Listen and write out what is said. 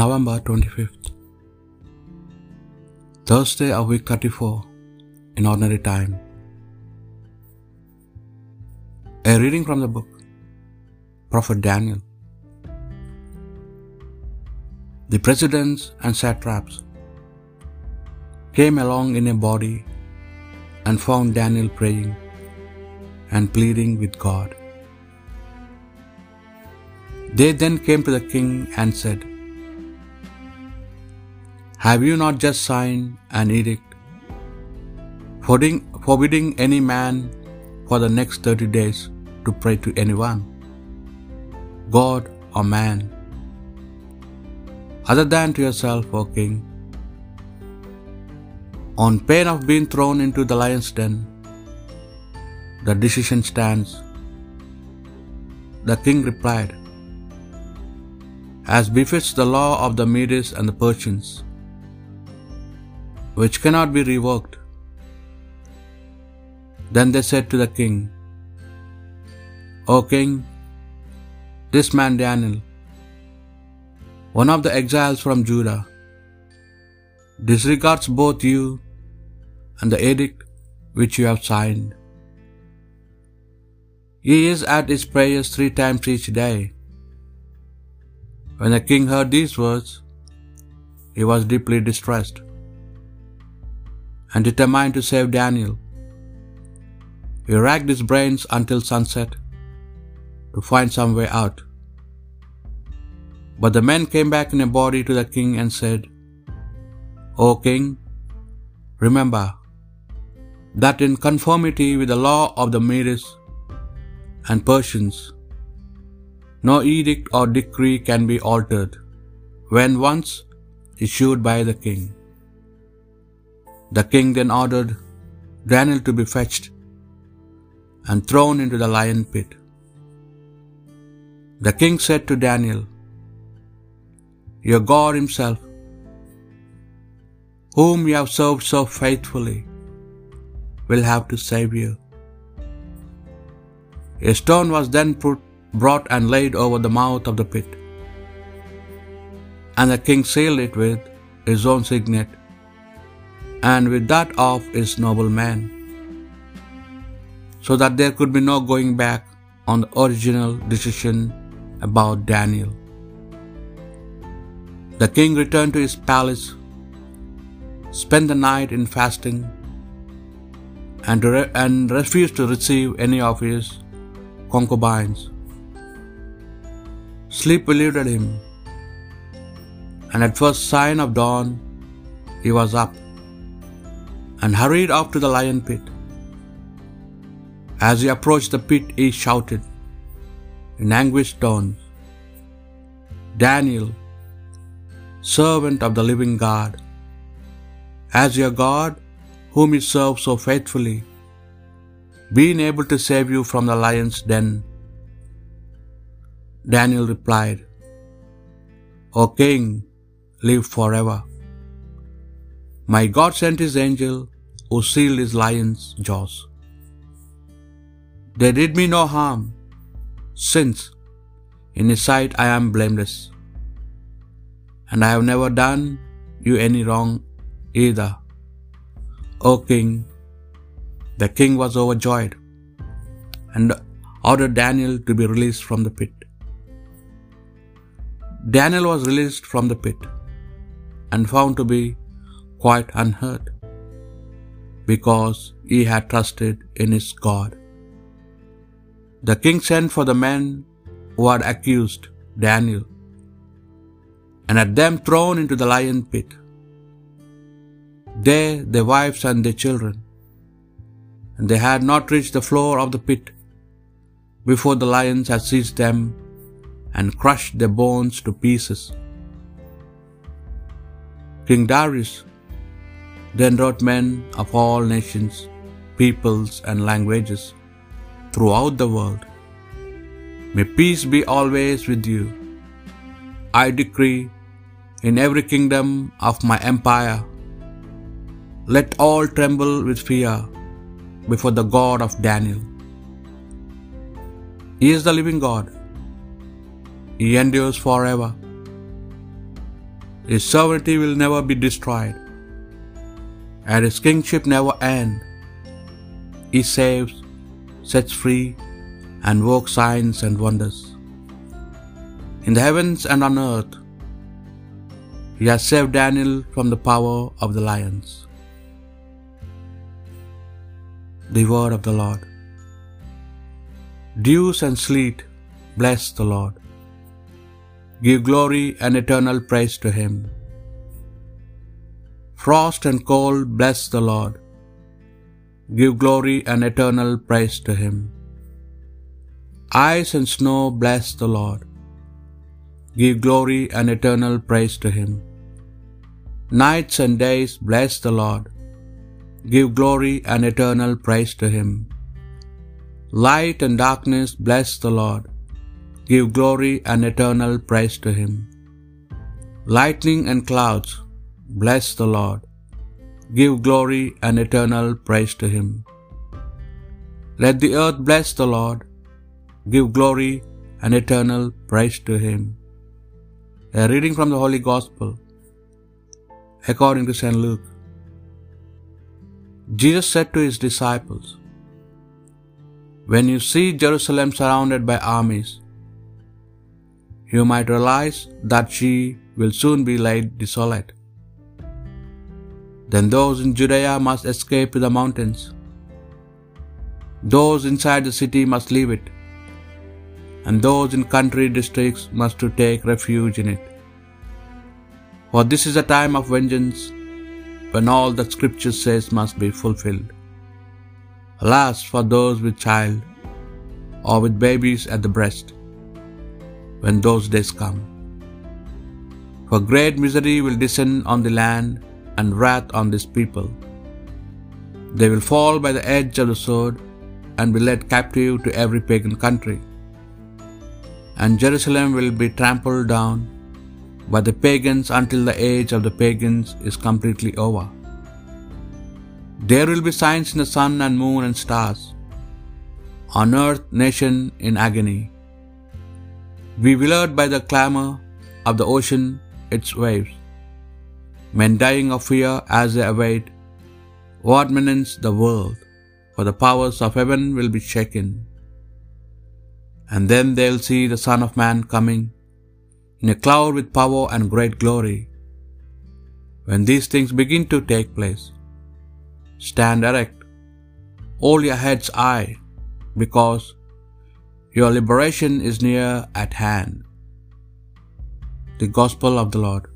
November 25th, Thursday of week 34 in ordinary time. A reading from the book Prophet Daniel. The presidents and satraps came along in a body and found Daniel praying and pleading with God. They then came to the king and said, Have you not just signed an edict forbidding, any man for the next thirty days to pray to anyone, God or man, other than to yourself, O king? On pain of being thrown into the lion's den, the decision stands. The king replied, As befits the law of the Medes and the Persians, which cannot be revoked. Then they said to the king, O king, this man Daniel, one of the exiles from Judah, disregards both you and the edict which you have signed. He is at his prayers three times each day. When the king heard these words, he was deeply distressed and determined to save Daniel. He racked his brains until sunset to find some way out. But the men came back in a body to the king and said, O king, remember that in conformity with the law of the Medes and Persians, no edict or decree can be altered when once issued by the king. The king then ordered Daniel to be fetched and thrown into the lion pit. The king said to Daniel, Your God Himself, whom you have served so faithfully, will have to save you. A stone was then put, brought and laid over the mouth of the pit, and the king sealed it with his own signet and with that of his nobleman, so that there could be no going back on the original decision about Daniel. The king returned to his palace, spent the night in fasting, and, re- and refused to receive any of his concubines. Sleep eluded him, and at first sign of dawn he was up and hurried off to the lion pit. As he approached the pit, he shouted in anguished tones, Daniel, servant of the living God, has your God, whom you serve so faithfully, been able to save you from the lion's den? Daniel replied, O king, live forever. My God sent his angel who sealed his lion's jaws. They did me no harm, since in his sight I am blameless, and I have never done you any wrong either. O king, the king was overjoyed and ordered Daniel to be released from the pit. Daniel was released from the pit and found to be quite unhurt because he had trusted in his God. The king sent for the men who had accused Daniel and had them thrown into the lion pit. There their wives and their children, and they had not reached the floor of the pit before the lions had seized them and crushed their bones to pieces. King Darius then wrote men of all nations, peoples, and languages throughout the world. May peace be always with you. I decree in every kingdom of my empire, let all tremble with fear before the God of Daniel. He is the living God. He endures forever. His sovereignty will never be destroyed, and his kingship never end. He saves, sets free, and works signs and wonders. In the heavens and on earth, he has saved Daniel from the power of the lions. The word of the Lord. Dews and sleet, bless the Lord. Give glory and eternal praise to him. Frost and cold, bless the Lord. Give glory and eternal praise to him. Ice and snow, bless the Lord. Give glory and eternal praise to him. Nights and days, bless the Lord. Give glory and eternal praise to him. Light and darkness, bless the Lord. Give glory and eternal praise to him. Lightning and clouds, bless the Lord. Give glory and eternal praise to him. Let the earth bless the Lord. Give glory and eternal praise to him. A reading from the Holy Gospel according to St. Luke. Jesus said to his disciples, When you see Jerusalem surrounded by armies, you might realize that she will soon be laid desolate. Then those in Judea must escape to the mountains. Those inside the city must leave it, and those in country districts must to take refuge in it. For this is a time of vengeance, when all that Scripture says must be fulfilled. Alas for those with child, or with babies at the breast, when those days come. For great misery will descend on the land, and wrath on this people. They will fall by the edge of the sword, and be led captive to every pagan country. And Jerusalem will be trampled down by the pagans until the age of the pagans is completely over. There will be signs in the sun and moon and stars. On earth, nation in agony. Bewildered by the clamor of the ocean, its waves. Men dying of fear as they await what menace the world, for the powers of heaven will be shaken. And then they'll see the Son of Man coming in a cloud with power and great glory. When these things begin to take place, stand erect, hold your heads high, because your liberation is near at hand. The Gospel of the Lord.